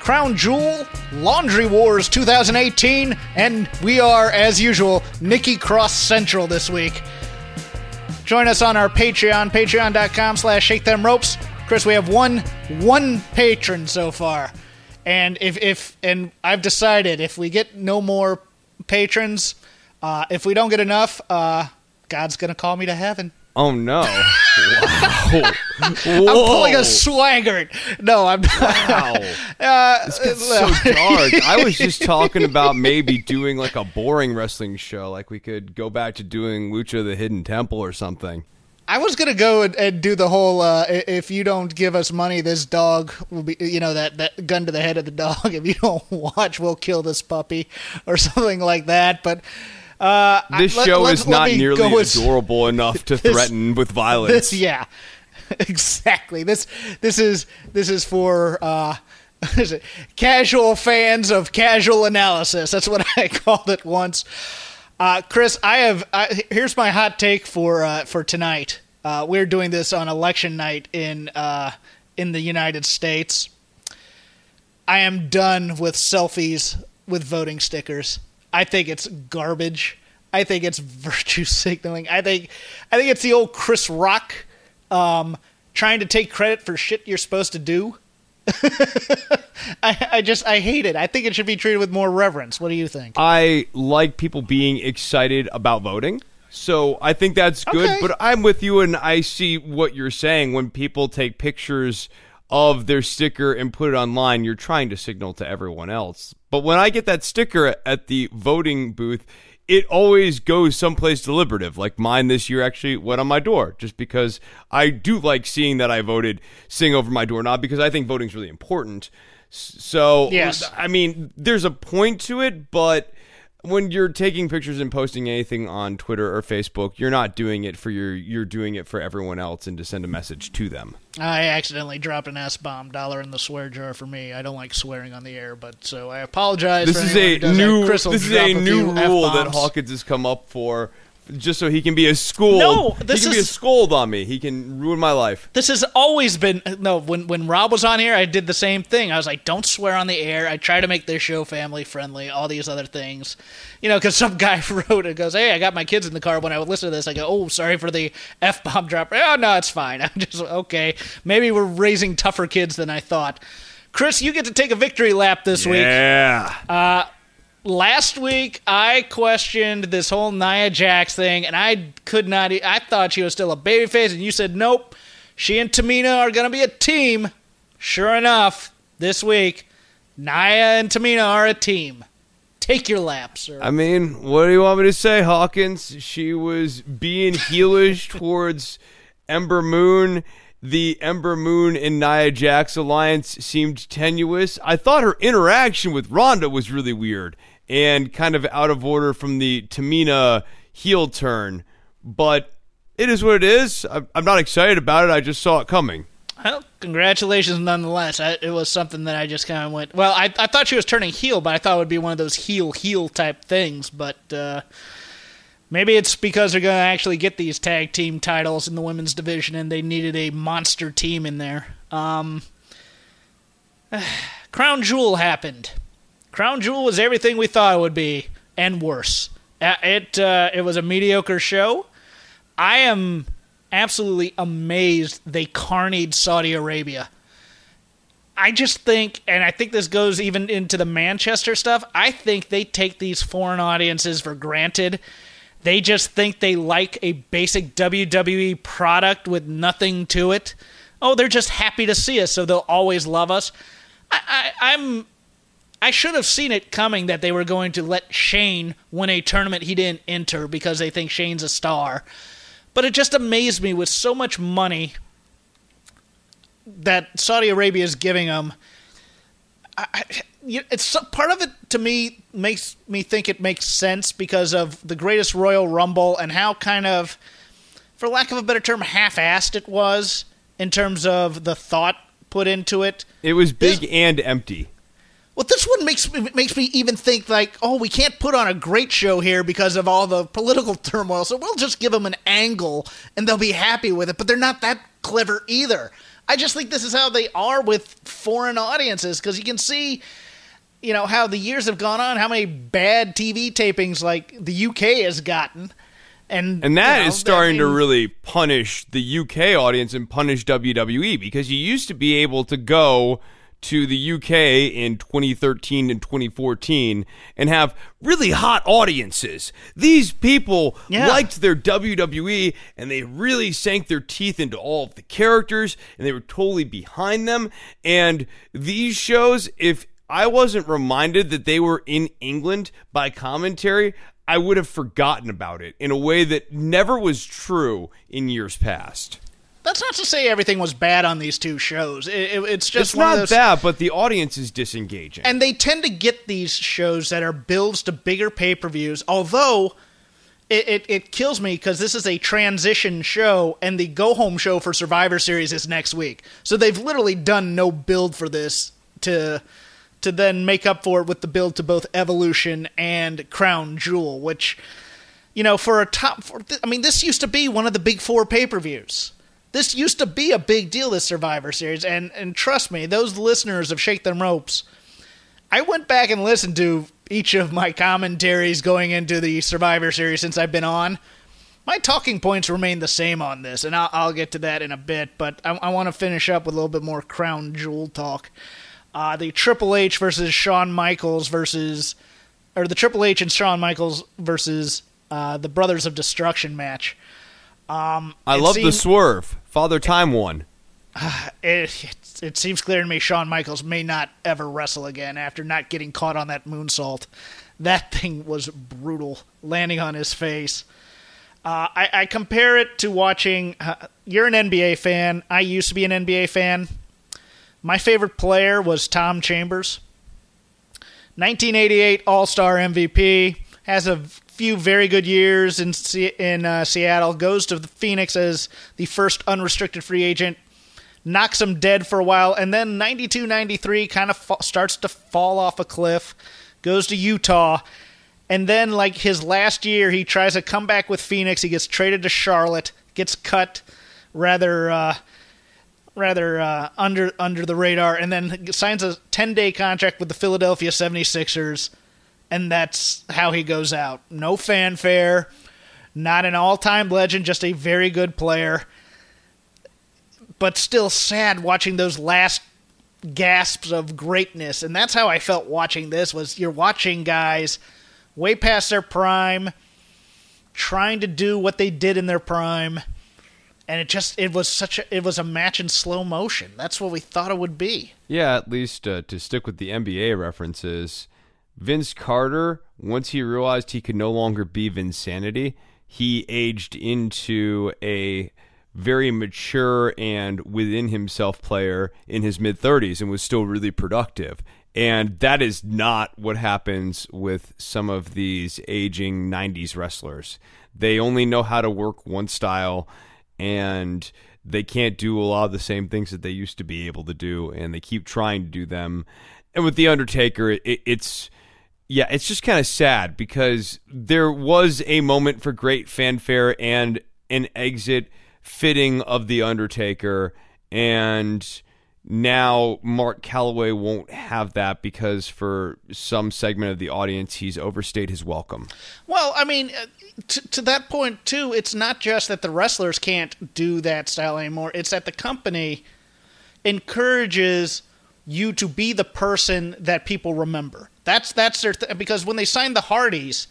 Crown Jewel, Laundry Wars 2018, and we are, as usual, Nikki Cross Central this week. Join us on our Patreon, patreon.com slash shake them ropes. Chris, we have one one patron so far. And if if and I've decided if we get no more patrons, uh, if we don't get enough, uh, God's gonna call me to heaven. Oh no! wow. I'm pulling a swaggart. No, I'm not. Wow. Uh, This gets so dark. I was just talking about maybe doing like a boring wrestling show, like we could go back to doing Lucha the Hidden Temple or something. I was gonna go and, and do the whole uh, if you don't give us money, this dog will be you know that that gun to the head of the dog. If you don't watch, we'll kill this puppy or something like that. But uh, This let- show let- is let not me nearly adorable enough to This- threaten with violence. This, yeah, exactly. This this is this is for uh, is it? casual fans of casual analysis. That's what I called it once. Uh, Chris, I have. I, here's my hot take for uh, for tonight. Uh, we're doing this on election night in uh, in the United States. I am done with selfies with voting stickers. I think it's garbage. I think it's virtue signaling. I think I think it's the old Chris Rock um, trying to take credit for shit you're supposed to do. I, I just I hate it. I think it should be treated with more reverence. What do you think? I like people being excited about voting. So I think that's good, Okay. but I'm with you and I see what you're saying when people take pictures of their sticker and put it online, you're trying to signal to everyone else. But when I get that sticker at the voting booth, it always goes someplace deliberative. Like mine this year actually went on my door just because I do like seeing that I voted sing over my doorknob because I think voting's really important. So Yes. I mean, there's a point to it, but when you're taking pictures and posting anything on Twitter or Facebook, you're not doing it for your you're doing it for everyone else and to send a message to them. I accidentally dropped an S bomb dollar in the swear jar for me. I don't like swearing on the air, but so I apologize. This for is a new that. This is a new rule that F-bombs. Hawkins has come up for just so he can be a scold. No, this he can be a scold on me. He can ruin my life. This has always been no. When when Rob was on here, I did the same thing. I was like, "Don't swear on the air." I try to make their show family friendly. All these other things, you know, because some guy wrote it goes, "Hey, I got my kids in the car." When I would listen to this, I go, "Oh, sorry for the f bomb drop." Oh no, it's fine. I'm just okay. Maybe we're raising tougher kids than I thought. Chris, you get to take a victory lap this week. Yeah. Uh, last week I questioned this whole Nia Jax thing, and I could not. I thought she was still a babyface, and you said nope. She and Tamina are going to be a team. Sure enough, this week, Nia and Tamina are a team. Take your lap, sir. I mean, what do you want me to say, Hawkins? She was being heelish towards Ember Moon. The Ember Moon and Nia Jax alliance seemed tenuous. I thought her interaction with Ronda was really weird and kind of out of order from the Tamina heel turn. But it is what it is. I'm not excited about it. I just saw it coming. Well, congratulations nonetheless. I, it was something that I just kind of went. Well, I, I thought she was turning heel, but I thought it would be one of those heel heel type things. But uh, maybe it's because they're going to actually get these tag team titles in the women's division, and they needed a monster team in there. Um, Crown Jewel happened. Crown Jewel was everything we thought it would be, and worse. Uh, It uh, it was a mediocre show. I am absolutely amazed they carnied Saudi Arabia. I just think, and I think this goes even into the Manchester stuff, I think they take these foreign audiences for granted. They just think they like a basic WWE product with nothing to it. Oh, they're just happy to see us, so they'll always love us. I, I'm I should have seen it coming that they were going to let Shane win a tournament he didn't enter because they think Shane's a star. But it just amazed me with so much money that Saudi Arabia is giving them. I, I, it's part of it to me makes me think it makes sense because of the greatest Royal Rumble and how kind of, for lack of a better term, half-assed it was in terms of the thought put into it. It was big this, and empty. Well, this one makes makes me even think like, oh, we can't put on a great show here because of all the political turmoil. So we'll just give them an angle and they'll be happy with it. But they're not that clever either. I just think this is how they are with foreign audiences because you can see, you know, how the years have gone on, how many bad TV tapings like the UK has gotten. And, and that you know, is starting mean, to really punish the UK audience and punish WWE because you used to be able to go to the UK in 2013 and 2014 and have really hot audiences. These people yeah. liked their WWE and they really sank their teeth into all of the characters and they were totally behind them. And these shows, if I wasn't reminded that they were in England by commentary, I would have forgotten about it in a way that never was true in years past. That's not to say everything was bad on these two shows. It, it, it's just it's not those, bad, but the audience is disengaging, and they tend to get these shows that are builds to bigger pay per views. Although it, it, it kills me because this is a transition show, and the go home show for Survivor Series is next week. So they've literally done no build for this to to then make up for it with the build to both Evolution and Crown Jewel, which you know for a top. For, I mean, this used to be one of the big four pay per views. This used to be a big deal, this Survivor Series, and and trust me, those listeners of Shake Them Ropes, I went back and listened to each of my commentaries going into the Survivor Series since I've been on. My talking points remain the same on this, and I'll, I'll get to that in a bit. But I, I want to finish up with a little bit more Crown Jewel talk. Uh, the Triple H versus Shawn Michaels versus, or the Triple H and Shawn Michaels versus uh, the Brothers of Destruction match. Um, I love seemed, the swerve. Father Time won. It, it, it, seems clear to me Shawn Michaels may not ever wrestle again after not getting caught on that moonsault. That thing was brutal, landing on his face. Uh, I, I, compare it to watching. Uh, you're an NBA fan. I used to be an NBA fan. My favorite player was Tom Chambers. 1988 All Star MVP. Has a few very good years in in uh, Seattle. Goes to the Phoenix as the first unrestricted free agent. Knocks him dead for a while, and then 92 93 kind of fa- starts to fall off a cliff. Goes to Utah. And then, like his last year, he tries to come back with Phoenix. He gets traded to Charlotte, gets cut rather uh, rather uh, under under the radar, and then signs a 10 day contract with the Philadelphia 76ers and that's how he goes out. No fanfare, not an all time legend, just a very good player. But still sad watching those last gasps of greatness. And that's how I felt watching this was you're watching guys way past their prime, trying to do what they did in their prime. And it just it was such a it was a match in slow motion. That's what we thought it would be. Yeah, at least uh, to stick with the NBA references, Vince Carter, once he realized he could no longer be Vinsanity, he aged into a very mature and within himself player in his mid 30s and was still really productive. And that is not what happens with some of these aging 90s wrestlers. They only know how to work one style and they can't do a lot of the same things that they used to be able to do and they keep trying to do them. And with The Undertaker, it, it's yeah, it's just kind of sad because there was a moment for great fanfare and an exit fitting of The Undertaker, and now Mark Calaway won't have that because for some segment of the audience, he's overstayed his welcome. Well, I mean, uh, to, to that point, too, it's not just that the wrestlers can't do that style anymore, it's that the company encourages you to be the person that people remember. That's that's their th- because when they signed the Hardys,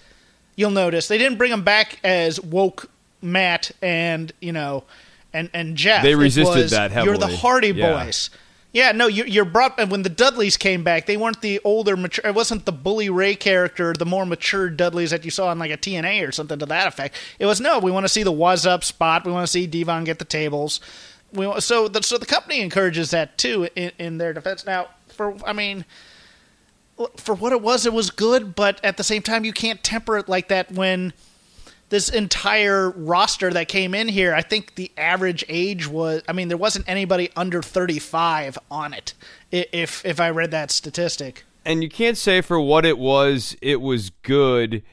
you'll notice they didn't bring them back as woke Matt and you know and and Jeff. They resisted was, that heavily. You're the Hardy yeah. Boys. Yeah, no, you, you're brought. When the Dudleys came back, they weren't the older, mature. It wasn't the Bully Ray character, the more mature Dudleys that you saw in like a TNA or something to that effect. It was no. We want to see the was up spot. We want to see D-Von get the tables. We so the, so the company encourages that too in, in their defense. Now, for I mean, for what it was, it was good, but at the same time, you can't temper it like that when this entire roster that came in here, I think the average age was I mean there wasn't anybody under 35 on it if if I read that statistic. And you can't say for what it was it was good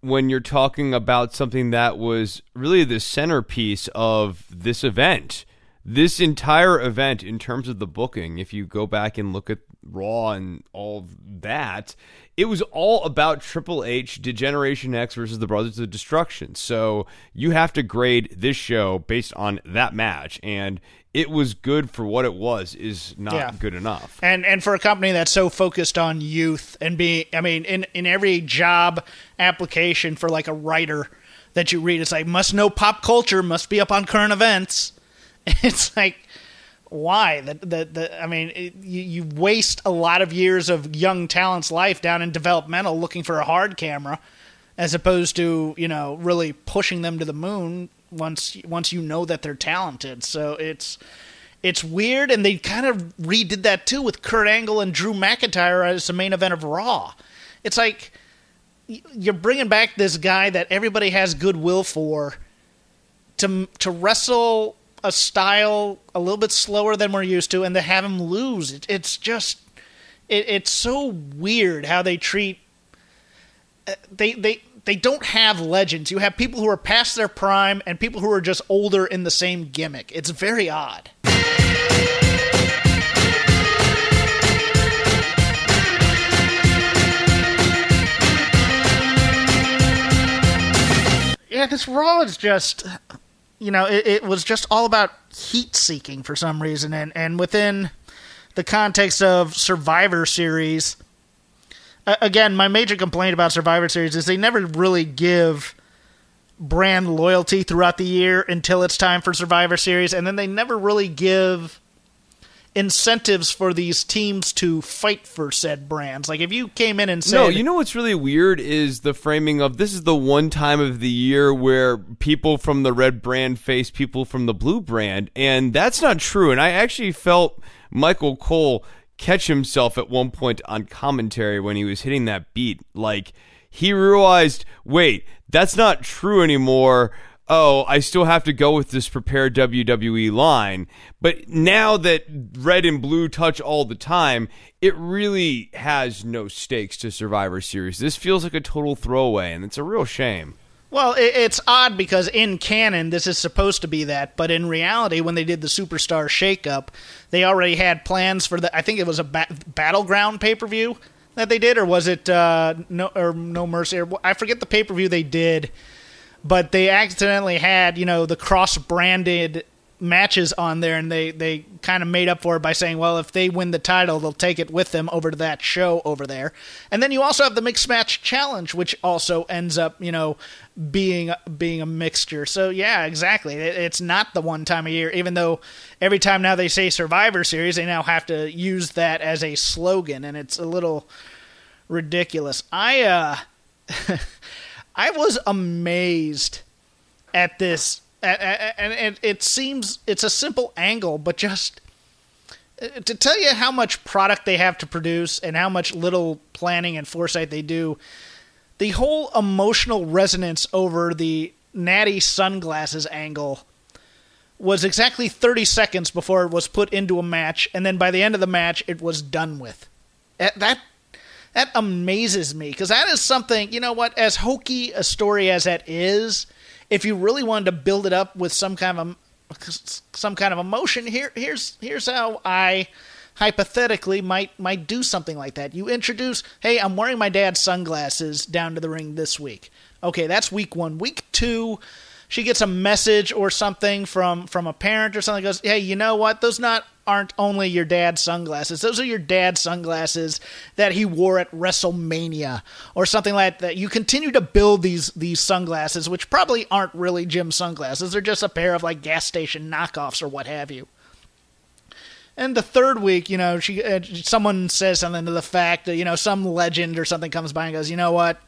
when you're talking about something that was really the centerpiece of this event. This entire event in terms of the booking, if you go back and look at Raw and all that, it was all about Triple H, Degeneration X versus the Brothers of Destruction. So you have to grade this show based on that match, and it was good for what it was. Is not yeah. good enough. And and for a company that's so focused on youth and being, I mean, in in every job application for like a writer that you read, it's like must know pop culture, must be up on current events. It's like why? The the, the I mean it, you, you waste a lot of years of young talent's life down in developmental looking for a hard camera as opposed to you know really pushing them to the moon once once you know that they're talented. So it's it's weird and they kind of redid that too with Kurt Angle and Drew McIntyre as the main event of Raw. It's like you're bringing back this guy that everybody has goodwill for to to wrestle a style a little bit slower than we're used to, and to have him lose, it, it's just it, it's so weird how they treat uh, they they they don't have legends. You have people who are past their prime and people who are just older in the same gimmick. It's very odd. Yeah, this Raw is just you know, it, it was just all about heat seeking for some reason, and and within the context of Survivor Series. Again, my major complaint about Survivor Series is they never really give brand loyalty throughout the year until it's time for Survivor Series, and then they never really give incentives for these teams to fight for said brands. Like if you came in and said, "No, you know what's really weird is the framing of this is the one time of the year where people from the red brand face people from the blue brand," and that's not true. And I actually felt Michael Cole catch himself at one point on commentary when he was hitting that beat, like he realized, wait, that's not true anymore oh, I still have to go with this prepared WWE line. But now that red and blue touch all the time, it really has no stakes to Survivor Series. This feels like a total throwaway, and it's a real shame. Well, it's odd because in canon, this is supposed to be that, but in reality, when they did the Superstar shakeup, they already had plans for the. I think it was a ba- battleground pay per view that they did, or was it uh, no or No Mercy? I forget the pay per view they did but they accidentally had you know the cross branded matches on there and they they kind of made up for it by saying well if they win the title they'll take it with them over to that show over there. And then you also have the mixed match challenge which also ends up you know being being a mixture. So yeah exactly. It's not the one time a year even though every time now they say survivor series they now have to use that as a slogan and it's a little ridiculous. I uh I was amazed at this, and it, seems it's a simple angle, but just uh, to tell you how much product they have to produce and how much little planning and foresight they do, the whole emotional resonance over the natty sunglasses angle was exactly 30 seconds before it was put into a match, and then by the end of the match, it was done with. That that amazes me because that is something you know what as hokey a story as that is if you really wanted to build it up with some kind of some kind of emotion here here's here's how i hypothetically might might do something like that. You introduce hey i'm wearing my dad's sunglasses down to the ring this week. Okay that's week 1 week 2 she gets a message or something from from a parent or something goes hey you know what? Those not aren't only your dad's sunglasses. Those are your dad's sunglasses that he wore at WrestleMania or something like that. You continue to build these these sunglasses which probably aren't really Jim sunglasses. They're just a pair of like gas station knockoffs or what have you. And the third week, you know, she uh, someone says something to the fact that you know some legend or something comes by and goes, you know what,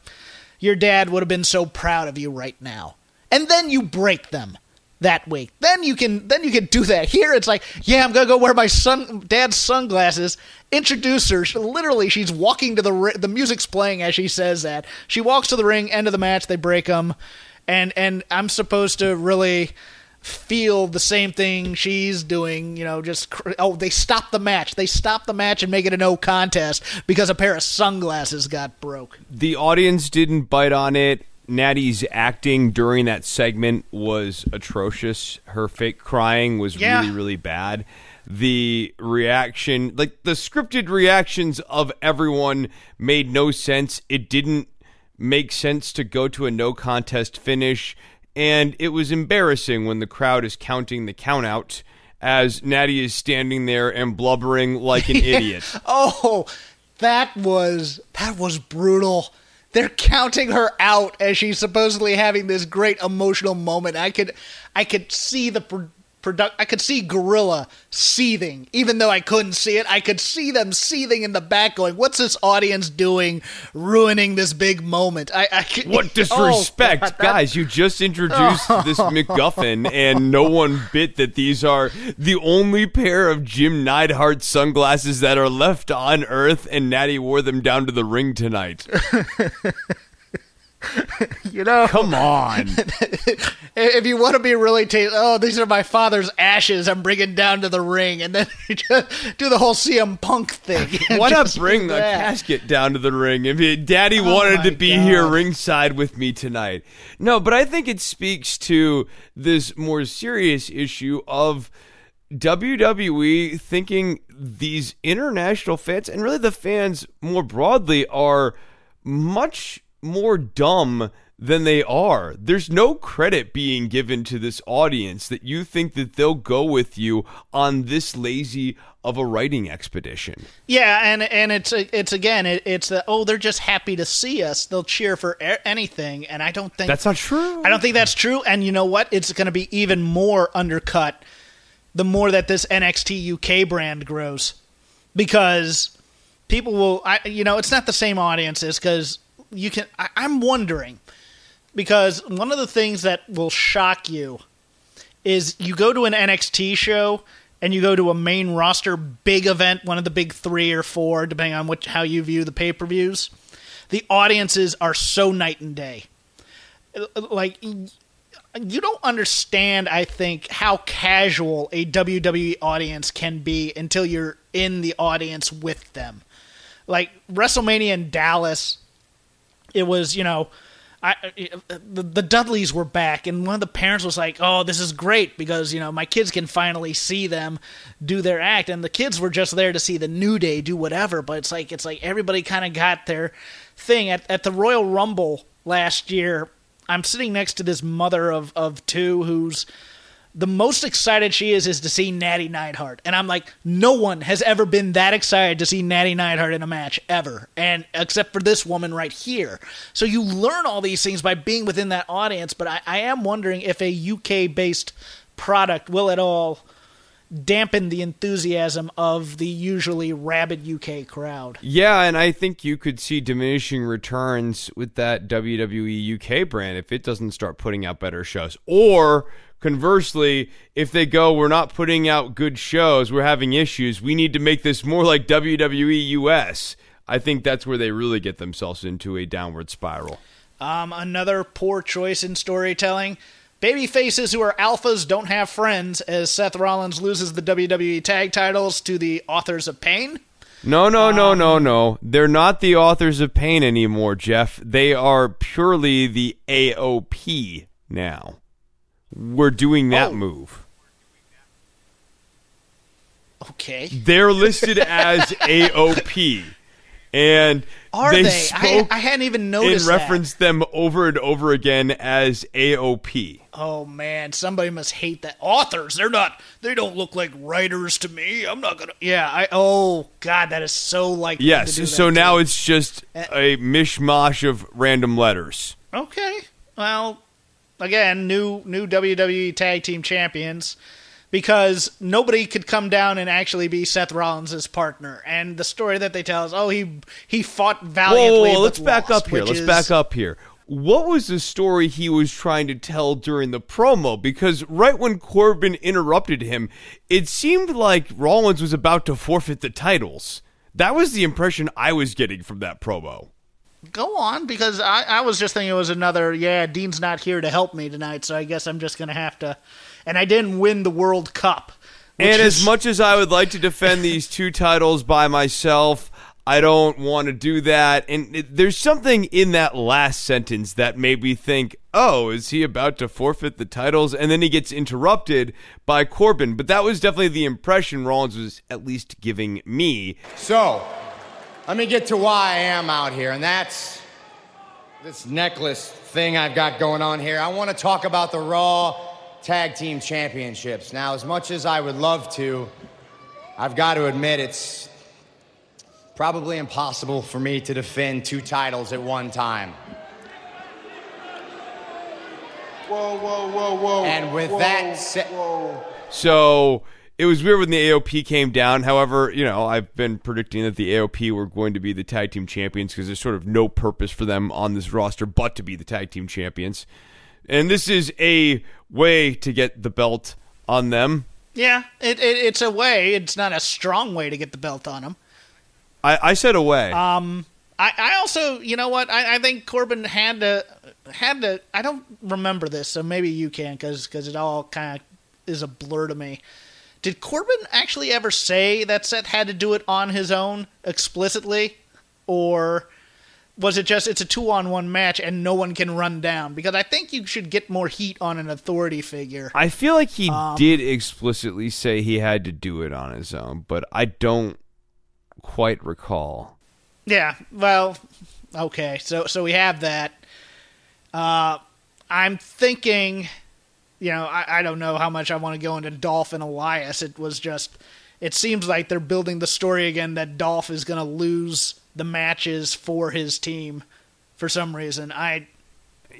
your dad would have been so proud of you right now and then you break them. that week. Then you can then you can do that. Here it's like, yeah, I'm gonna go wear my son dad's sunglasses. Introduce her. She- literally, she's walking to the ri- the music's playing as she says that. She walks to the ring. End of the match. They break them, and and I'm supposed to really feel the same thing she's doing. You know, just cr- oh, they stop the match. They stop the match and make it a no contest because a pair of sunglasses got broke. The audience didn't bite on it. Natty's acting during that segment was atrocious. Her fake crying was Yeah. really, really bad. The reaction, like the scripted reactions of everyone, made no sense. It didn't make sense to go to a no contest finish. And it was embarrassing when the crowd is counting the count out as Natty is standing there and blubbering like an idiot. Oh, that was that was brutal. They're counting her out as she's supposedly having this great emotional moment. I could I could see the product I could see Gorilla seething even though I couldn't see it. I could see them seething in the back going, "What's this audience doing ruining this big moment?" I, I could, What Oh, disrespect, God, guys! You just introduced oh. this MacGuffin, and no one bit that these are the only pair of Jim Neidhart sunglasses that are left on Earth, and Natty wore them down to the ring tonight. You know, Come on! if you want to be really ta- oh these are my father's ashes i'm bringing down to the ring and then do the whole cm punk thing. Why not bring a casket down to the ring? If Daddy oh wanted my to be here ringside with me tonight? No, but I think it speaks to this more serious issue of WWE thinking these international fans and really the fans more broadly are much more dumb than they are. There's no credit being given to this audience that you think that they'll go with you on this lazy of a writing expedition. yeah and and it's it's again it, it's the oh they're just happy to see us they'll cheer for a- anything and i don't think That's not true. I don't think that's true. And you know what? It's going to be even more undercut the more that this NXT UK brand grows, because people will. I, you know, it's not the same audiences because you can. I, I'm wondering because one of the things that will shock you is you go to an NXT show and you go to a main roster big event, one of the big three or four, depending on which how you view the pay per views. The audiences are so night and day like you don't understand i think how casual a wwe audience can be until you're in the audience with them like wrestlemania in dallas it was you know I, the, Dudleys were back, and one of the parents was like, "Oh, this is great because you know my kids can finally see them do their act." And the kids were just there to see the New Day do whatever. But it's like it's like everybody kind of got their thing at at the Royal Rumble last year. I'm sitting next to this mother of of two who's the most excited she is is to see Natty Neidhart, and I'm like, no one has ever been that excited to see Natty Neidhart in a match ever, and except for this woman right here. So you learn all these things by being within that audience. But I, I am wondering if a UK based product will at all dampen the enthusiasm of the usually rabid UK crowd. Yeah, and I think you could see diminishing returns with that WWE UK brand if it doesn't start putting out better shows. Or conversely, if they go, we're not putting out good shows, we're having issues, we need to make this more like WWE US. I think that's where they really get themselves into a downward spiral. Um, another poor choice in storytelling. Baby faces who are alphas don't have friends as Seth Rollins loses the WWE tag titles to the authors of pain. No, no, no, no, no. They're not the authors of pain anymore, Jeff. They are purely the AOP now. We're doing that Oh. move. Okay. They're listed as AOP. And Are they, they? spoke I, I hadn't even noticed and noticed that. referenced them over and over again as AOP. Oh man, somebody must hate that. Authors, they're not they don't look like writers to me. I'm not gonna Yeah, I oh god, that is so like Yes, so now it's just eh. a mishmash of random letters. Okay. Well, again, new new WWE tag team champions because nobody could come down and actually be Seth Rollins' partner. And the story that they tell is, oh, he he fought Whoa, valiantly. whoa, but let's back lost, up here. Let's is- back up here. what was the story he was trying to tell during the promo? Because right when Corbin interrupted him, it seemed like Rollins was about to forfeit the titles. That was the impression I was getting from that promo. Go on, because I, I was just thinking it was another, yeah, Dean's not here to help me tonight, so I guess I'm just going to have to. And I didn't win the World Cup. And is- as much as I would like to defend these two titles by myself, I don't want to do that. And it, there's something in that last sentence that made me think, oh, is he about to forfeit the titles? And then he gets interrupted by Corbin. But that was definitely the impression Rollins was at least giving me. So, let me get to why I am out here, and that's this necklace thing I've got going on here. I want to talk about the Raw Tag Team Championships. Now, as much as I would love to, I've got to admit it's probably impossible for me to defend two titles at one time. Whoa, whoa, whoa, whoa. And with whoa, that said- whoa. So it was weird when the AOP came down. However, you know, I've been predicting that the AOP were going to be the tag team champions because there's sort of no purpose for them on this roster but to be the tag team champions. And this is a way to get the belt on them. Yeah, it, it, it's a way. It's not a strong way to get the belt on them. I, I said away. Um, I, I also, you know what? I, I think Corbin had to had to. I don't remember this, so maybe you can, because because it all kind of is a blur to me. Did Corbin actually ever say that Seth had to do it on his own explicitly, or was it just it's a two on one match and no one can run down? Because I think you should get more heat on an authority figure. I feel like he Um, did explicitly say he had to do it on his own, but I don't quite recall. Yeah, well, okay. So so we have that. Uh, I'm thinking, you know, I, I don't know how much I want to go into Dolph and Elias. It was just, it seems like they're building the story again that Dolph is going to lose the matches for his team for some reason. I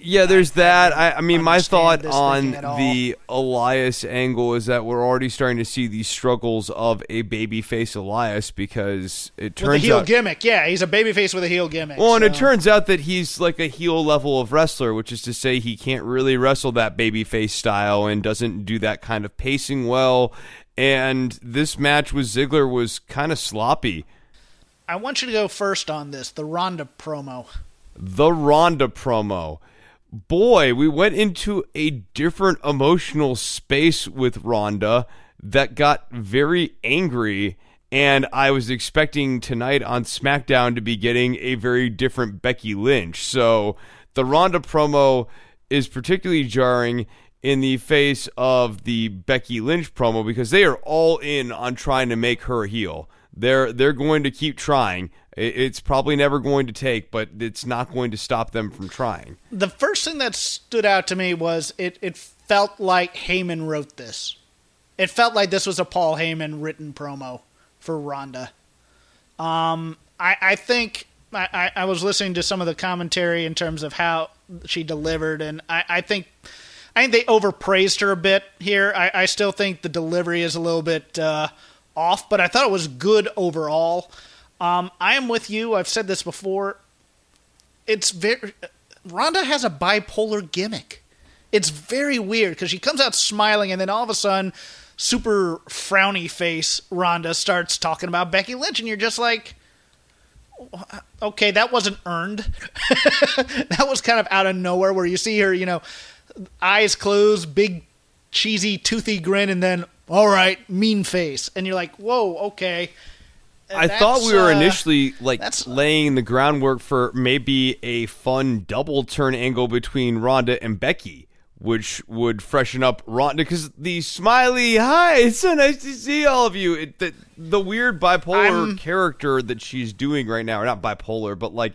Yeah, there's that. I, I mean, my thought on thinking at all. the Elias angle is that we're already starting to see the struggles of a babyface Elias because it turns with a heel out. gimmick, yeah, he's a babyface with a heel gimmick. well, and it turns out that he's like a heel level of wrestler, which is to say he can't really wrestle that babyface style and doesn't do that kind of pacing well. And this match with Ziggler was kind of sloppy. I want you to go first on this, the Ronda promo. the Ronda promo. Boy, we went into a different emotional space with Ronda that got very angry. And I was expecting tonight on SmackDown to be getting a very different Becky Lynch. So the Ronda promo is particularly jarring in the face of the Becky Lynch promo because they are all in on trying to make her a heel. They're they're going to keep trying. It's probably never going to take, but it's not going to stop them from trying. the first thing that stood out to me was it, it felt like Heyman wrote this. It felt like this was a Paul Heyman written promo for Ronda. Um, I, I think I, I, was listening to some of the commentary in terms of how she delivered, and I, I think I think they overpraised her a bit here. I, I still think the delivery is a little bit uh, off, but I thought it was good overall. Um, I am with you. I've said this before it's very Ronda has a bipolar gimmick. It's very weird because she comes out smiling and then all of a sudden, super frowny face Ronda starts talking about Becky Lynch, and you're just like, okay, that wasn't earned. that was kind of out of nowhere. Where you see her, you know, eyes closed, big cheesy toothy grin, and then all right, mean face, and you're like, whoa, okay. I thought we were uh, initially like that's- laying the groundwork for maybe a fun double turn angle between Ronda and Becky, which would freshen up Ronda because the smiley hi, it's so nice to see all of you. It, the, the weird bipolar I'm- character that she's doing right now, or not bipolar, but like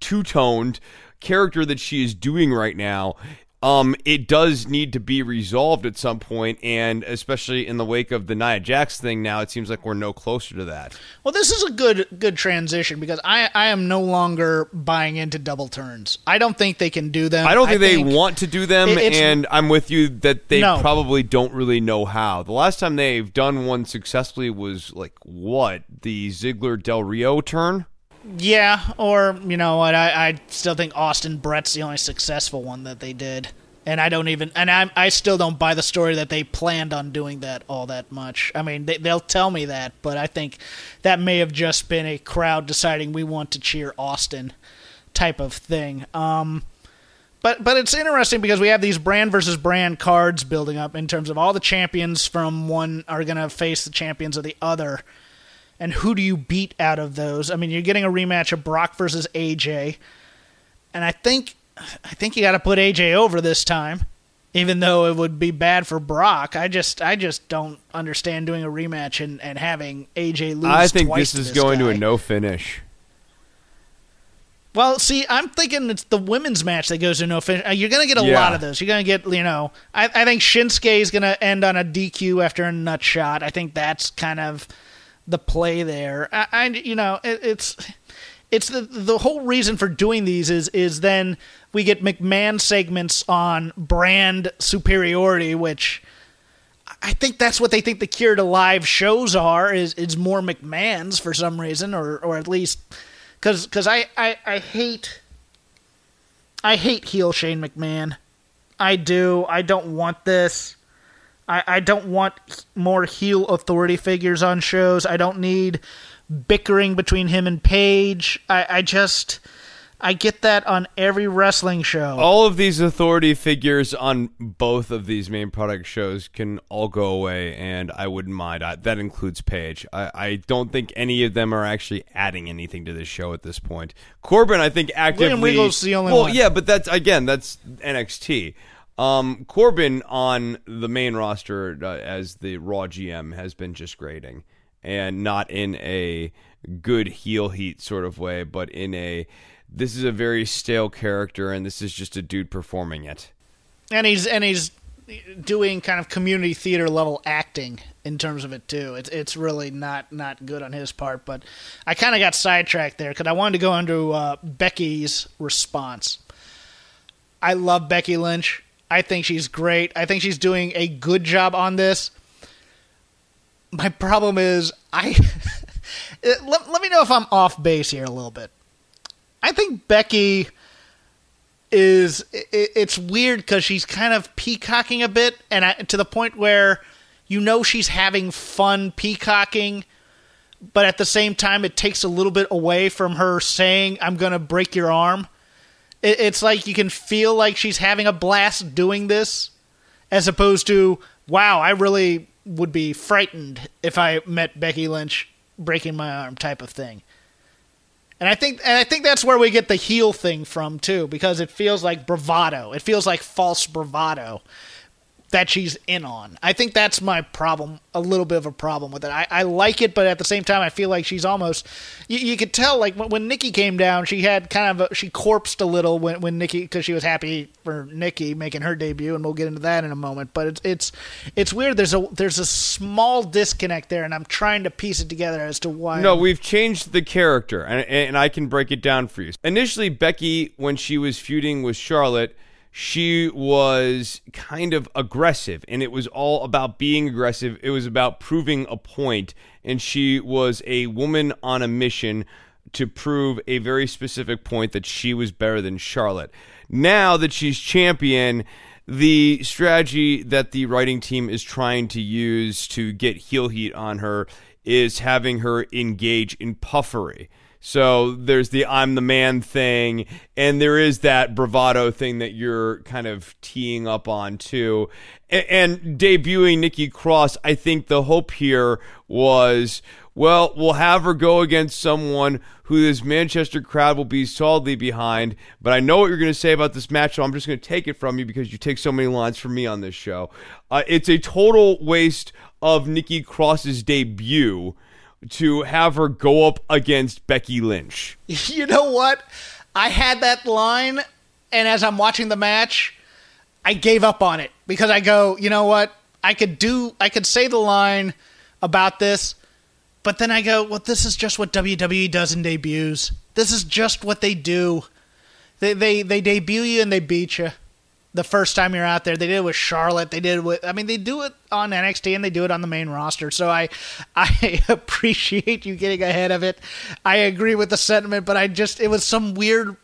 two toned character that she is doing right now. Um, it does need to be resolved at some point, and especially in the wake of the Nia Jax thing, now it seems like we're no closer to that. Well, this is a good good transition because I I am no longer buying into double turns. I don't think they can do them. I don't think they want to do them, and I'm with you that they No. probably don't really know how. The last time they've done one successfully was like what the Ziggler Del Rio turn. Yeah, or you know what? I, I still think Austin Bret's the only successful one that they did, and I don't even and I I still don't buy the story that they planned on doing that all that much. I mean, they, they'll tell me that, but I think that may have just been a crowd deciding we want to cheer Austin type of thing. Um, but but it's interesting because we have these brand versus brand cards building up in terms of all the champions from one are going to face the champions of the other and who do you beat out of those? I mean, you're getting a rematch of Brock versus AJ, and I think I think you got to put AJ over this time, even though it would be bad for Brock. I just I just don't understand doing a rematch and, and having AJ lose. I think this is to going to a no finish. Well, see, I'm thinking it's the women's match that goes to no finish. Uh, You're going to get a Yeah. lot of those. You're going to get, you know, I, I think Shinsuke is going to end on a DQ after a nut shot. I think that's kind of the play there. I, I you know, it, it's it's the the whole reason for doing these is is then we get McMahon segments on brand superiority, which I think that's what they think the cure to live shows are is is more McMahon's for some reason, or or at least because because I, I I hate I hate heel Shane McMahon. I do. I don't want this. I, I don't want more heel authority figures on shows. I don't need bickering between him and Paige. I, I just I get that on every wrestling show. All of these authority figures on both of these main product shows can all go away, and I wouldn't mind. I, that includes Paige. I, I don't think any of them are actually adding anything to this show at this point. Corbin, I think actively. William Regal's the only well, one. yeah, but that's again, that's NXT. Um, Corbin on the main roster uh, as the Raw GM has been just grading, and not in a good heel heat sort of way, but in a this is a very stale character, and this is just a dude performing it. and he's and he's doing kind of community theater level acting in terms of it too. It's it's really not not good on his part. But I kind of got sidetracked there because I wanted to go into uh, Becky's response. I love Becky Lynch. I think she's great. I think she's doing a good job on this. My problem is I let, let me know if I'm off base here a little bit. I think Becky is it, it's weird because she's kind of peacocking a bit, and I, to the point where you know she's having fun peacocking, but at the same time it takes a little bit away from her saying "I'm gonna break your arm." It, it's like you can feel like she's having a blast doing this, as opposed to "Wow, I really would be frightened if I met Becky Lynch breaking my arm" type of thing. And I think and I think that's where we get the heel thing from too, because it feels like bravado. It feels like false bravado that she's in on. I think that's my problem, a little bit of a problem with it. I, I like it, but at the same time, I feel like she's almost. You, you could tell, like when, when Nikki came down, she had kind of a, she corpsed a little when when Nikki because she was happy for Nikki making her debut, and we'll get into that in a moment. But it's it's it's weird. There's a there's a small disconnect there, and I'm trying to piece it together as to why. No, we've changed the character, and, and I can break it down for you. Initially, Becky, when she was feuding with Charlotte, she was kind of aggressive, and it was all about being aggressive. It was about proving a point, and she was a woman on a mission to prove a very specific point that she was better than Charlotte. Now that she's champion, the strategy that the writing team is trying to use to get heel heat on her is having her engage in puffery. So there's the I'm the man thing, and there is that bravado thing that you're kind of teeing up on too. A- And, debuting Nikki Cross, I think the hope here was, well, we'll have her go against someone who this Manchester crowd will be solidly behind. But I know what you're going to say about this match, so I'm just going to take it from you because you take so many lines from me on this show. Uh, it's a total waste of Nikki Cross's debut to have her go up against Becky Lynch. You know what? I had that line, and as I'm watching the match, I gave up on it because I go, you know what? I could do, I could say the line about this, but then I go, well, this is just what WWE does in debuts. This is just what they do. They they they debut you and they beat you. The first time you're out there. They did it with Charlotte. They did it with I mean they do it on NXT and they do it on the main roster. So I I appreciate you getting ahead of it. I agree with the sentiment, but I just it was some weird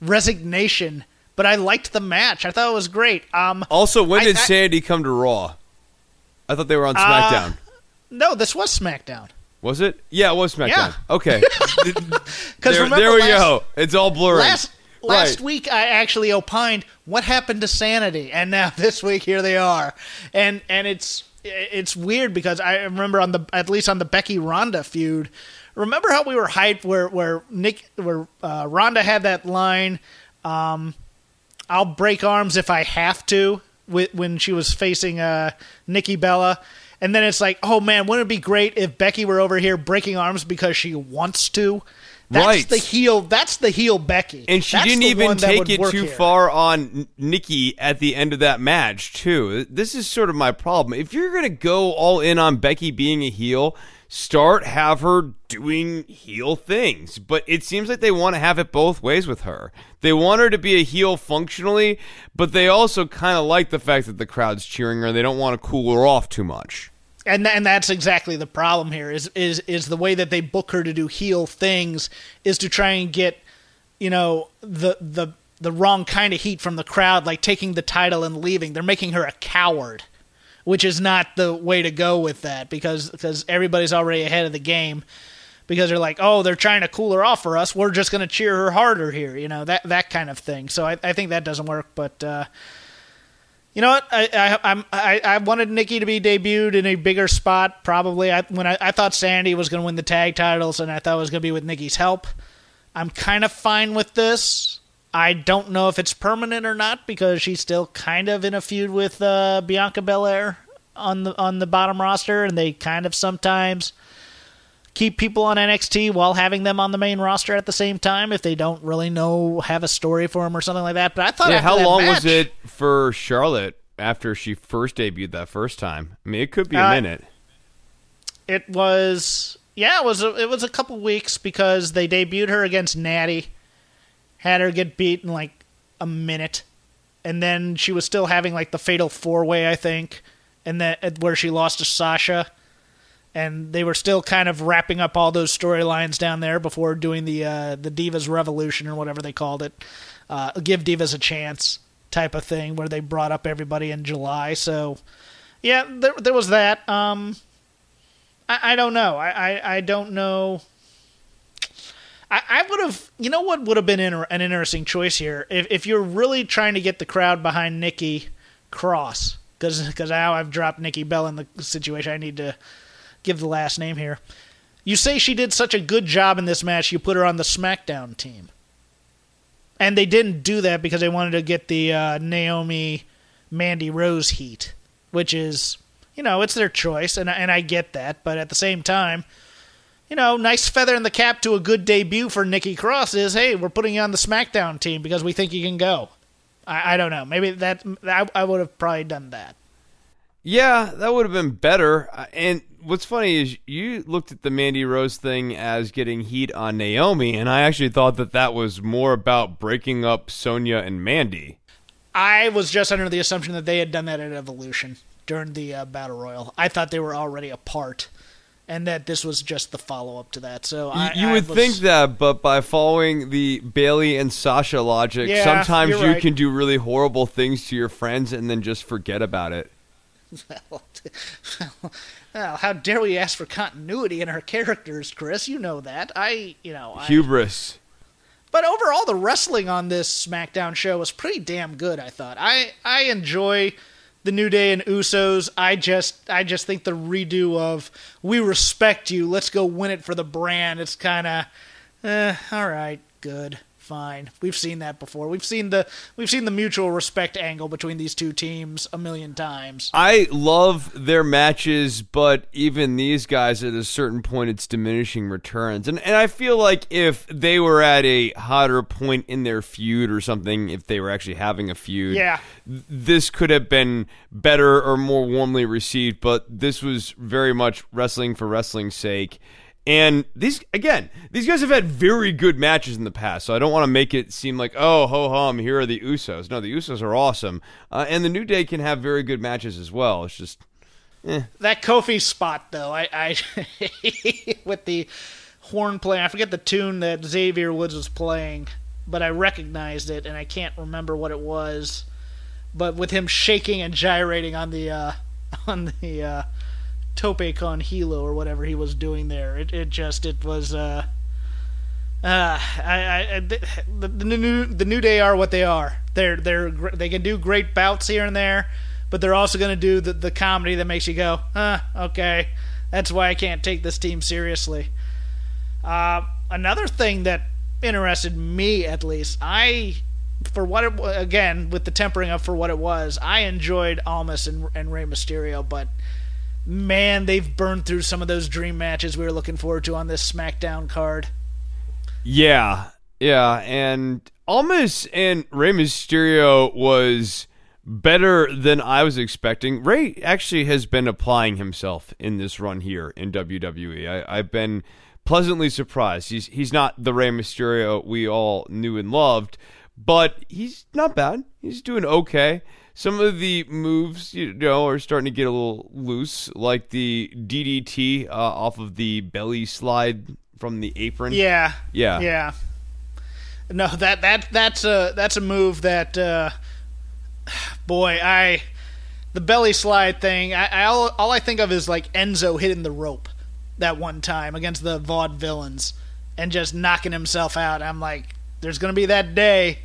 resignation. But I liked the match. I thought it was great. Um Also, when I- did I- Sandy come to Raw? I thought they were on Uh, SmackDown. No, this was SmackDown. was it? Yeah, it was SmackDown. Yeah. Okay. Because there, there we last, go. It's all blurry. Last last Right. week I actually opined what happened to sanity, and now this week here they are, and and it's it's weird because I remember on the at least on the Becky Ronda feud. Remember how we were hyped where where Nick where uh, Ronda had that line, um, "I'll break arms if I have to," when she was facing uh, Nikki Bella. And then it's like, oh man, wouldn't it be great if Becky were over here breaking arms because she wants to? That's Right. the heel. That's the heel Becky. And she That's didn't even take it too here. far on Nikki at the end of that match, too. This is sort of my problem. If you're going to go all in on Becky being a heel, start have her doing heel things. But it seems like they want to have it both ways with her. They want her to be a heel functionally, but they also kind of like the fact that the crowd's cheering her. They don't want to cool her off too much. And and that's exactly the problem here is is is the way that they book her to do heel things is to try and get you know the the the wrong kind of heat from the crowd like taking the title and leaving. They're making her a coward which is not the way to go with that because because everybody's already ahead of the game because they're like oh they're trying to cool her off for us. We're just going to cheer her harder here you know that that kind of thing. So I, I think that doesn't work but uh you know what? I I I'm, I I wanted Nikki to be debuted in a bigger spot. Probably. I when I, I thought Sanity was going to win the tag titles, and I thought it was going to be with Nikki's help. I'm kind of fine with this. I don't know if it's permanent or not because she's still kind of in a feud with uh, Bianca Belair on the on the bottom roster, and they kind of sometimes keep people on NXT while having them on the main roster at the same time if they don't really know have a story for them or something like that. But I thought Yeah, how long match- was it for Charlotte after she first debuted that first time? I mean, it could be a Uh, minute. It was yeah, it was a, it was a couple weeks because they debuted her against Natty, had her get beat in like a minute, and then she was still having like the fatal four way, I think, and that where she lost to Sasha, and they were still kind of wrapping up all those storylines down there before doing the uh, the Divas Revolution or whatever they called it, uh, give Divas a chance type of thing where they brought up everybody in July. So yeah, there there was that. Um, I, I don't know. I, I, I don't know. I, I would have, you know, what would have been inter- an interesting choice here if if you're really trying to get the crowd behind Nikki Cross, because now I've dropped Nikki Bell in the situation. I need to give the last name here. You say she did such a good job in this match, you put her on the SmackDown team, and they didn't do that because they wanted to get the uh, Naomi Mandy Rose heat, which is you know, it's their choice, and and I get that, but at the same time, you know, nice feather in the cap to a good debut for Nikki Cross is, hey, we're putting you on the SmackDown team because we think you can go. I, I don't know, maybe that I, I would have probably done that. Yeah, that would have been better. Uh, And what's funny is you looked at the Mandy Rose thing as getting heat on Naomi, and I actually thought that that was more about breaking up Sonya and Mandy. I was just under the assumption that they had done that at Evolution during the uh, Battle Royal. I thought they were already apart, and that this was just the follow up to that. So You, I, you I would was- think that, but by following the Bayley and Sasha logic, Yeah, sometimes you right. can do really horrible things to your friends and then just forget about it. well, how dare we ask for continuity in our characters, Chris? You know that. I, you know, I, Hubris. But overall, the wrestling on this SmackDown show was pretty damn good. I thought. I I enjoy the New Day and Usos. I just I just think the redo of "We respect you, let's go win it for the brand." It's kind of, eh, all right, good, fine. We've seen that before. We've seen the we've seen the mutual respect angle between these two teams a million times. I love their matches, but even these guys at a certain point, it's diminishing returns. And and I feel like if they were at a hotter point in their feud or something, if they were actually having a feud, Yeah. this could have been better or more warmly received. But this was very much wrestling for wrestling's sake. And these again, these guys have had very good matches in the past, so I don't want to make it seem like oh ho hum, here are the Usos. No, the Usos are awesome, uh, and the New Day can have very good matches as well. It's just That Kofi spot, though, I, I with the horn playing, I forget the tune that Xavier Woods was playing, but I recognized it, and I can't remember what it was. But with him shaking and gyrating on the uh, on the uh, tope con hilo or whatever he was doing there, it, it just it was. Uh, uh, I, I, the, the new the new day are what they are. They're they're they can do great bouts here and there, but they're also going to do the, the comedy that makes you go, huh, okay. That's why I can't take this team seriously. Uh, another thing that interested me, at least, I, for what it again with the tempering of for what it was, I enjoyed Almas and, and Rey Mysterio, but man, they've burned through some of those dream matches we were looking forward to on this SmackDown card. Yeah, yeah, and Almas and Rey Mysterio was better than I was expecting. Rey actually has been applying himself in this run here in WWE. I, I've been pleasantly surprised. He's he's not the Rey Mysterio we all knew and loved, but he's not bad. He's doing okay. Some of the moves, you know, are starting to get a little loose, like the DDT uh, off of the belly slide from the apron. Yeah. Yeah. Yeah. No, that that that's a that's a move that uh boy, I the belly slide thing, I, I all, all I think of is like Enzo hitting the rope that one time against the Vaudevillains and just knocking himself out. I'm like, there's gonna be that day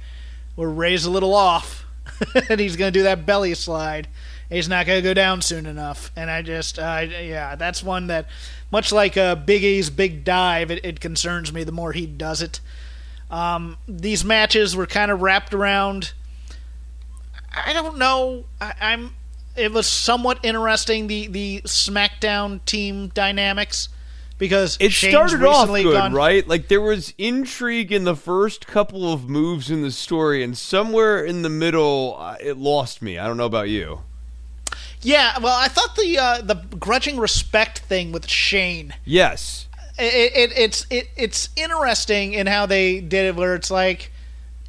where Rey's a little off and he's gonna do that belly slide. He's not gonna go down soon enough. And I just, uh, yeah, that's one that, much like uh, Big big dive, it, it concerns me the more he does it. Um, these matches were kind of wrapped around. I don't know. I, I'm. It was somewhat interesting the the SmackDown team dynamics because It Shane's started off good, gone, right? Like there was intrigue in the first couple of moves in the story, and somewhere in the middle, uh, it lost me. I don't know about you. Yeah, well, I thought the uh, the grudging respect thing with Shane Yes, it, it it's it, it's interesting in how they did it where it's like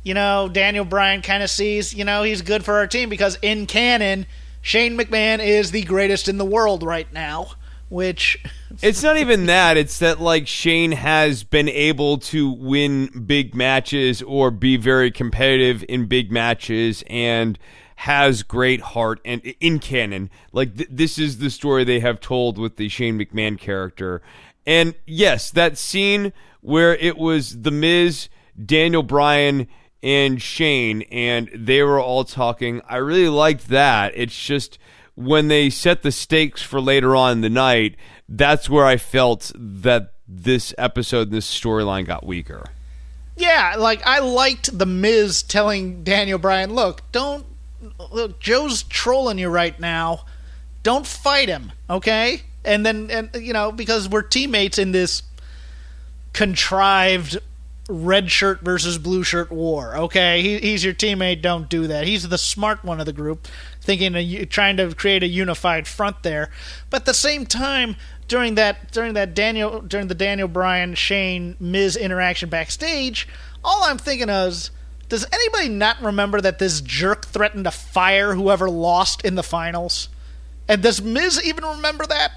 you know Daniel Bryan kind of sees you know he's good for our team because in canon Shane McMahon is the greatest in the world right now which it's not even that. It's that like Shane has been able to win big matches or be very competitive in big matches and has great heart and in canon like th- this is the story they have told with the Shane McMahon character and yes that scene where it was the Miz Daniel Bryan and Shane and they were all talking I really liked that it's just when they set the stakes for later on in the night that's where I felt that this episode this storyline got weaker yeah like I liked the Miz telling Daniel Bryan look don't look Joe's trolling you right now don't fight him okay and then and you know because we're teammates in this contrived red shirt versus blue shirt war. Okay, he, he's your teammate. Don't do that. He's the smart one of the group, thinking of, trying to create a unified front there. But at the same time, during that during that Daniel during the Daniel Bryan Shane Miz interaction backstage, all I'm thinking is. Does anybody not remember that this jerk threatened to fire whoever lost in the finals? And does Miz even remember that?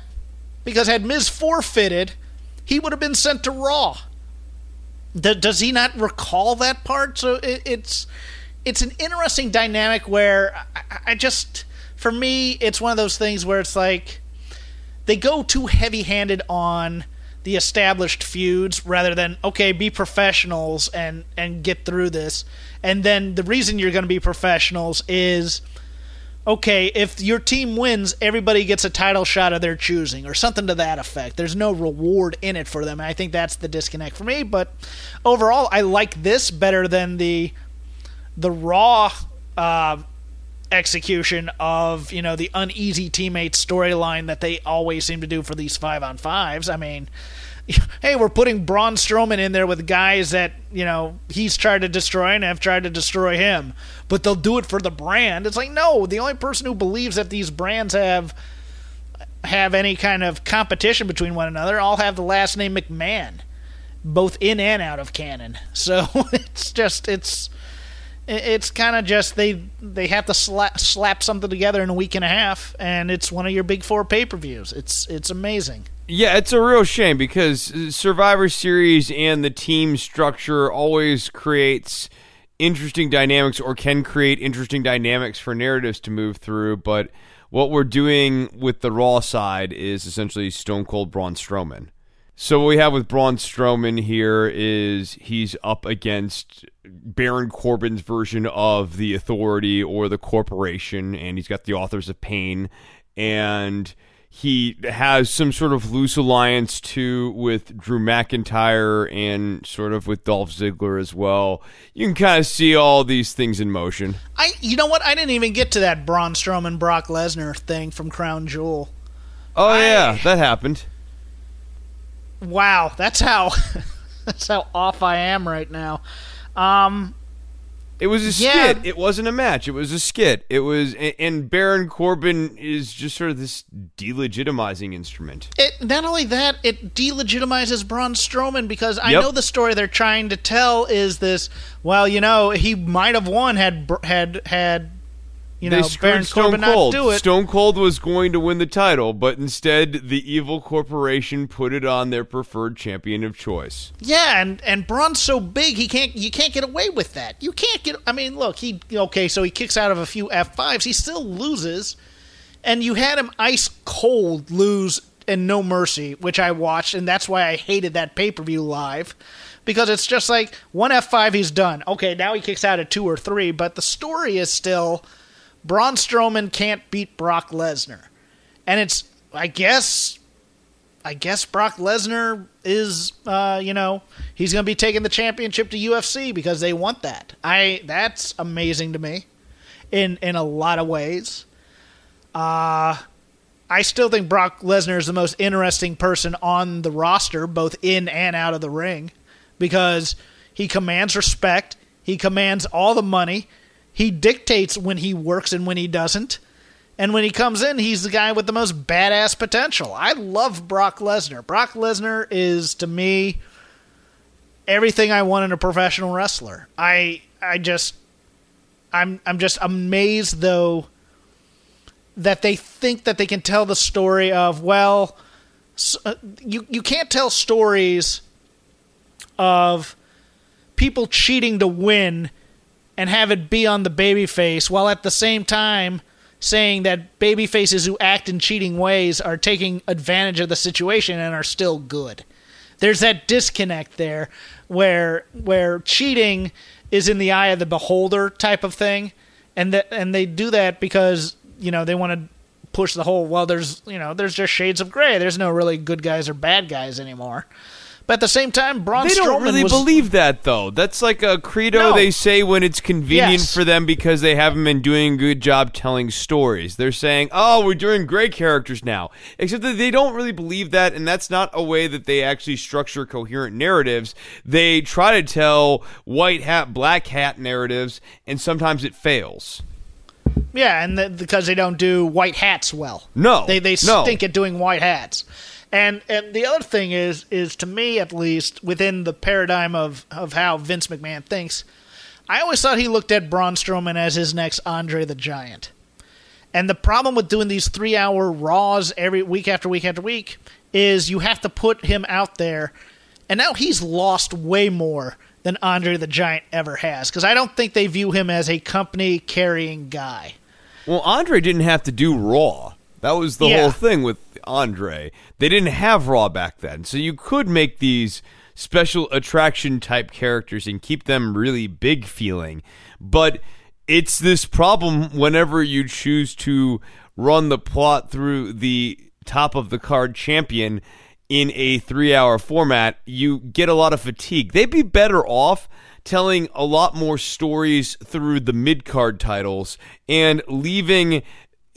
Because had Miz forfeited, he would have been sent to Raw. Does he not recall that part? So it, it's it's an interesting dynamic where I, I just for me it's one of those things where it's like they go too heavy-handed on the established feuds rather than okay be professionals and and get through this and then the reason you're going to be professionals is okay, if your team wins, everybody gets a title shot of their choosing, or something to that effect. There's no reward in it for them. And I think that's the disconnect for me. But overall, I like this better than the the raw uh, execution of you know the uneasy teammate storyline that they always seem to do for these five on fives. I mean. Hey, we're putting Braun Strowman in there with guys that you know he's tried to destroy and have tried to destroy him, but they'll do it for the brand. It's like no, the only person who believes that these brands have have any kind of competition between one another. All have the last name McMahon, both in and out of canon. So it's just it's it's kind of just they they have to slap slap something together in a week and a half, and it's one of your big four pay per views. It's it's amazing. Yeah, it's a real shame because uh, Survivor Series and the team structure always creates interesting dynamics or can create interesting dynamics for narratives to move through, but what we're doing with the Raw side is essentially Stone Cold Braun Strowman. So what we have with Braun Strowman here is he's up against Baron Corbin's version of the Authority or the Corporation, and he's got the Authors of Pain, and he has some sort of loose alliance too with Drew McIntyre and sort of with Dolph Ziggler as well. You can kind of see all these things in motion. I, you know what? I didn't even get to that Braun Strowman Brock Lesnar thing from Crown Jewel. Oh I- yeah, that happened. Wow, that's how that's how off I am right now. Um, It was a Yeah. skit. It wasn't a match. It was a skit. It was, and- and Baron Corbin is just sort of this delegitimizing instrument. it, not only that, it delegitimizes Braun Strowman because I Yep. know the story they're trying to tell is this. Well, you know, he might have won had had had you they know Baron Stone Corbin Cold. not do it. Stone Cold was going to win the title, but instead, the evil corporation put it on their preferred champion of choice. Yeah, and and Braun's so big he can't you can't get away with that. You can't get. I mean, look, he okay, so he kicks out of a few F fives. He still loses, and you had him ice cold lose and no mercy, which I watched, and that's why I hated that pay per view live. Because it's just like one F five, he's done. Okay, now he kicks out at two or three, but the story is still Braun Strowman can't beat Brock Lesnar, and it's I guess I guess Brock Lesnar is, uh, you know, he's going to be taking the championship to UFC because they want that. I that's amazing to me, in in a lot of ways. Uh I still think Brock Lesnar is the most interesting person on the roster, both in and out of the ring, because he commands respect. He commands all the money. He dictates when he works and when he doesn't. And when he comes in, he's the guy with the most badass potential. I love Brock Lesnar. Brock Lesnar is to me everything I want in a professional wrestler. I I just I'm I'm just amazed though that they think that they can tell the story of well uh, you you can't tell stories of people cheating to win and have it be on the babyface while at the same time saying that babyfaces who act in cheating ways are taking advantage of the situation and are still good. There's that disconnect there where where cheating is in the eye of the beholder type of thing and that and they do that because, you know, they want to push the whole well there's, you know, there's just shades of gray. There's no really good guys or bad guys anymore. But at the same time, Braun They Strowman don't really was, believe that, though. That's like a credo No. they say when it's convenient Yes. for them because they haven't been doing a good job telling stories. They're saying, oh, we're doing great characters now. Except that they don't really believe that, and that's not a way that they actually structure coherent narratives. They try to tell white hat, black hat narratives, and sometimes it fails. Yeah, and the, because they don't do white hats well. No, they they no. stink at doing white hats. And and the other thing is is to me at least within the paradigm of of how Vince McMahon thinks, I always thought he looked at Braun Strowman as his next Andre the Giant. And the problem with doing these three hour Raws every week after week after week is you have to put him out there. And now he's lost way more than Andre the Giant ever has. Because I don't think they view him as a company carrying guy. Well, Andre didn't have to do Raw. That was the Yeah. whole thing with Andre. They didn't have Raw back then. So you could make these special attraction type characters and keep them really big feeling. But it's this problem whenever you choose to run the plot through the top of the card champion in a three hour format, you get a lot of fatigue. They'd be better off telling a lot more stories through the mid card titles and leaving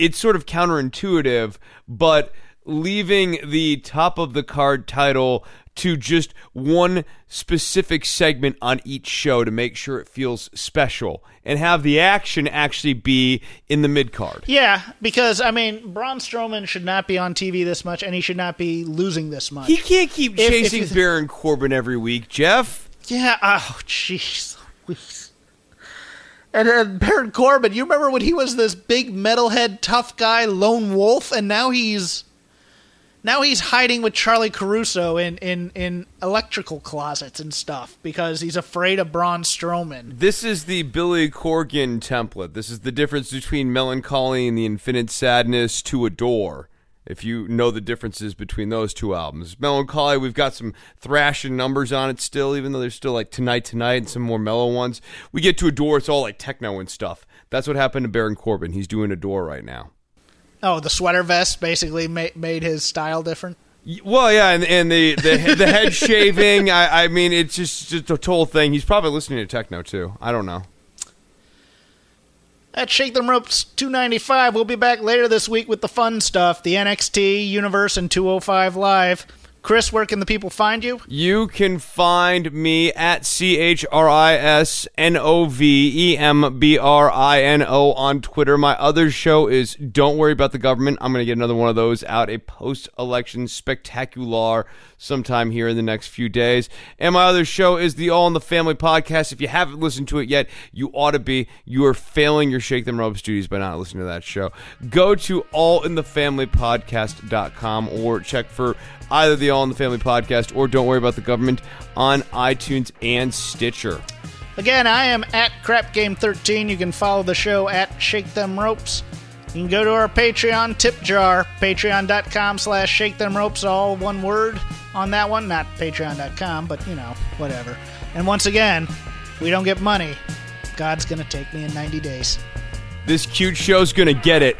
it's sort of counterintuitive, but leaving the top of the card title to just one specific segment on each show to make sure it feels special and have the action actually be in the mid card. Yeah, because I mean, Braun Strowman should not be on TV this much, and he should not be losing this much. He can't keep If- if chasing you th- Baron Corbin every week, Jeff. yeah. Oh, jeez. And uh, Baron Corbin, you remember when he was this big metalhead tough guy, lone wolf, and now he's now he's hiding with Charly Caruso in, in, in electrical closets and stuff because he's afraid of Braun Strowman. This is the Billy Corgan template. This is the difference between Mellon Collie and the infinite sadness to adore. If you know the differences between those two albums, Mellon Collie, we've got some thrashing numbers on it still, even though there's still like Tonight Tonight and some more mellow ones. We get to Adore, it's all like techno and stuff. That's what happened to Baron Corbin. He's doing Adore right now. Oh, the sweater vest basically ma- made his style different. Well, yeah, and, and the, the the head shaving. I, I mean, it's just just a total thing. He's probably listening to techno too. I don't know. At Shake Them Ropes 295, we'll be back later this week with the fun stuff the NXT, Universe, and 205 Live. Chris, where can the people find you? You can find me at C H R I S N O V E M B R I N O on Twitter. My other show is Don't Worry About the Government. I'm going to get another one of those out, a post election spectacular sometime here in the next few days. And my other show is the All in the Family podcast. If you haven't listened to it yet, you ought to be. You are failing your Shake Them Ropes duties by not listening to that show. Go to allinthefamilypodcast.com or check for either the All in the Family podcast or Don't Worry About the Government on iTunes and Stitcher. Again, I am at Crap Game 13. You can follow the show at Shake Them Ropes. You can go to our Patreon tip jar, patreon.com slash shake them ropes, all one word on that one. Not patreon.com, but you know, whatever. And once again, we don't get money, God's going to take me in 90 days. This cute show's gonna get it.